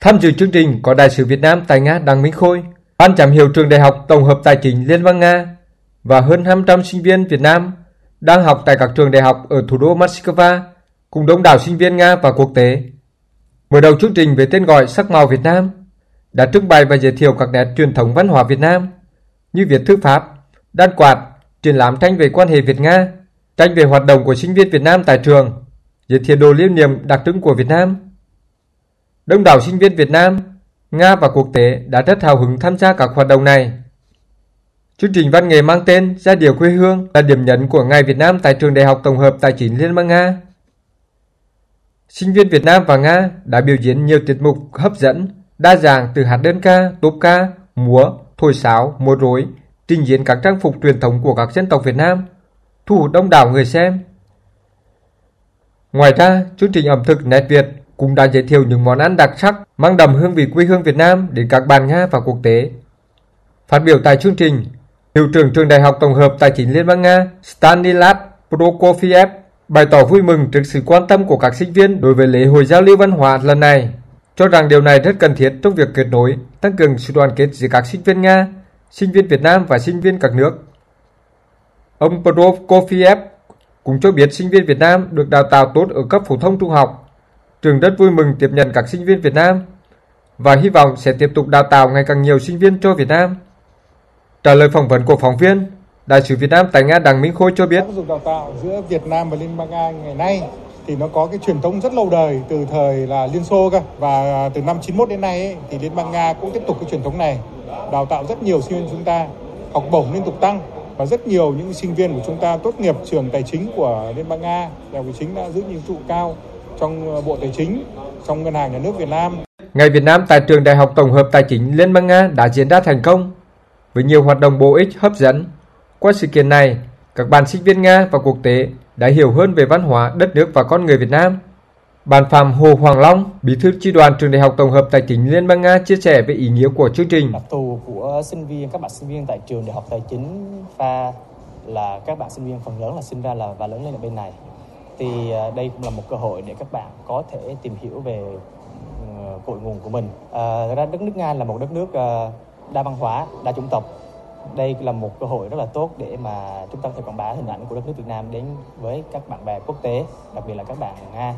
Tham dự chương trình có Đại sứ Việt Nam tại Nga Đặng Minh Khôi, Ban giám hiệu trường Đại học Tổng hợp Tài chính Liên bang Nga và hơn 200 sinh viên Việt Nam đang học tại các trường đại học ở thủ đô Moscow cùng đông đảo sinh viên Nga và quốc tế. Mở đầu chương trình với tên gọi Sắc màu Việt Nam đã trưng bày và giới thiệu các nét truyền thống văn hóa Việt Nam như việt thư pháp, đan quạt, triển lãm tranh về quan hệ Việt-Nga, tranh về hoạt động của sinh viên Việt Nam tại trường, giới thiệu đồ lưu niệm đặc trưng của Việt Nam. Đông đảo sinh viên Việt Nam, Nga và quốc tế đã rất hào hứng tham gia các hoạt động này. Chương trình văn nghệ mang tên Giai điệu quê hương là điểm nhấn của Ngày Việt Nam tại Trường Đại học Tổng hợp Tài chính Liên bang Nga. Sinh viên Việt Nam và Nga đã biểu diễn nhiều tiết mục hấp dẫn, đa dạng từ hát đơn ca, tốp ca, múa, thổi sáo, múa rối, trình diễn các trang phục truyền thống của các dân tộc Việt Nam, thu hút đông đảo người xem. Ngoài ra, chương trình ẩm thực nét Việt cũng đã giới thiệu những món ăn đặc sắc mang đậm hương vị quê hương Việt Nam đến các bạn Nga và quốc tế. Phát biểu tại chương trình, hiệu trưởng trường Đại học Tổng hợp Tài chính Liên bang Nga Stanislav Prokofiev bày tỏ vui mừng trước sự quan tâm của các sinh viên đối với lễ hội giao lưu văn hóa lần này, cho rằng điều này rất cần thiết trong việc kết nối, tăng cường sự đoàn kết giữa các sinh viên Nga, sinh viên Việt Nam và sinh viên các nước. Ông Prokofiev cũng cho biết sinh viên Việt Nam được đào tạo tốt ở cấp phổ thông trung học. Trường rất vui mừng tiếp nhận các sinh viên Việt Nam và hy vọng sẽ tiếp tục đào tạo ngày càng nhiều sinh viên cho Việt Nam. Trả lời phỏng vấn của phóng viên, Đại sứ Việt Nam tại Nga Đặng Minh Khôi cho biết. Giáo dục đào tạo giữa Việt Nam và Liên bang Nga ngày nay thì nó có cái truyền thống rất lâu đời từ thời là Liên Xô cơ và từ năm 91 đến nay ấy, thì Liên bang Nga cũng tiếp tục cái truyền thống này đào tạo rất nhiều sinh viên chúng ta học bổng liên tục tăng và rất nhiều những sinh viên của chúng ta tốt nghiệp trường tài chính của Liên bang Nga đại học chính đã giữ nhiệm trụ cao trong Bộ Tài chính trong Ngân hàng Nhà nước Việt Nam. Ngày Việt Nam tại trường Đại học Tổng hợp Tài chính Liên bang Nga đã diễn ra thành công với nhiều hoạt động bổ ích hấp dẫn. Qua sự kiện này, các bạn sinh viên Nga và quốc tế đã hiểu hơn về văn hóa, đất nước và con người Việt Nam. Bạn Phạm Hồ Hoàng Long, Bí thư chi đoàn trường Đại học Tổng hợp Tài chính Liên bang Nga chia sẻ về ý nghĩa của chương trình. Đặc thù của sinh viên, các bạn sinh viên tại trường Đại học Tài chính pha là các bạn sinh viên phần lớn là sinh ra là và lớn lên ở bên này. Thì à, đây cũng là một cơ hội để các bạn có thể tìm hiểu về ờ, cội nguồn của mình. À, ra đất nước Nga là một đất nước ờ, đa văn hóa, đa chủng tộc. Đây là một cơ hội rất là tốt để mà chúng ta có thể quảng bá hình ảnh của đất nước Việt Nam đến với các bạn bè quốc tế, đặc biệt là các bạn Nga.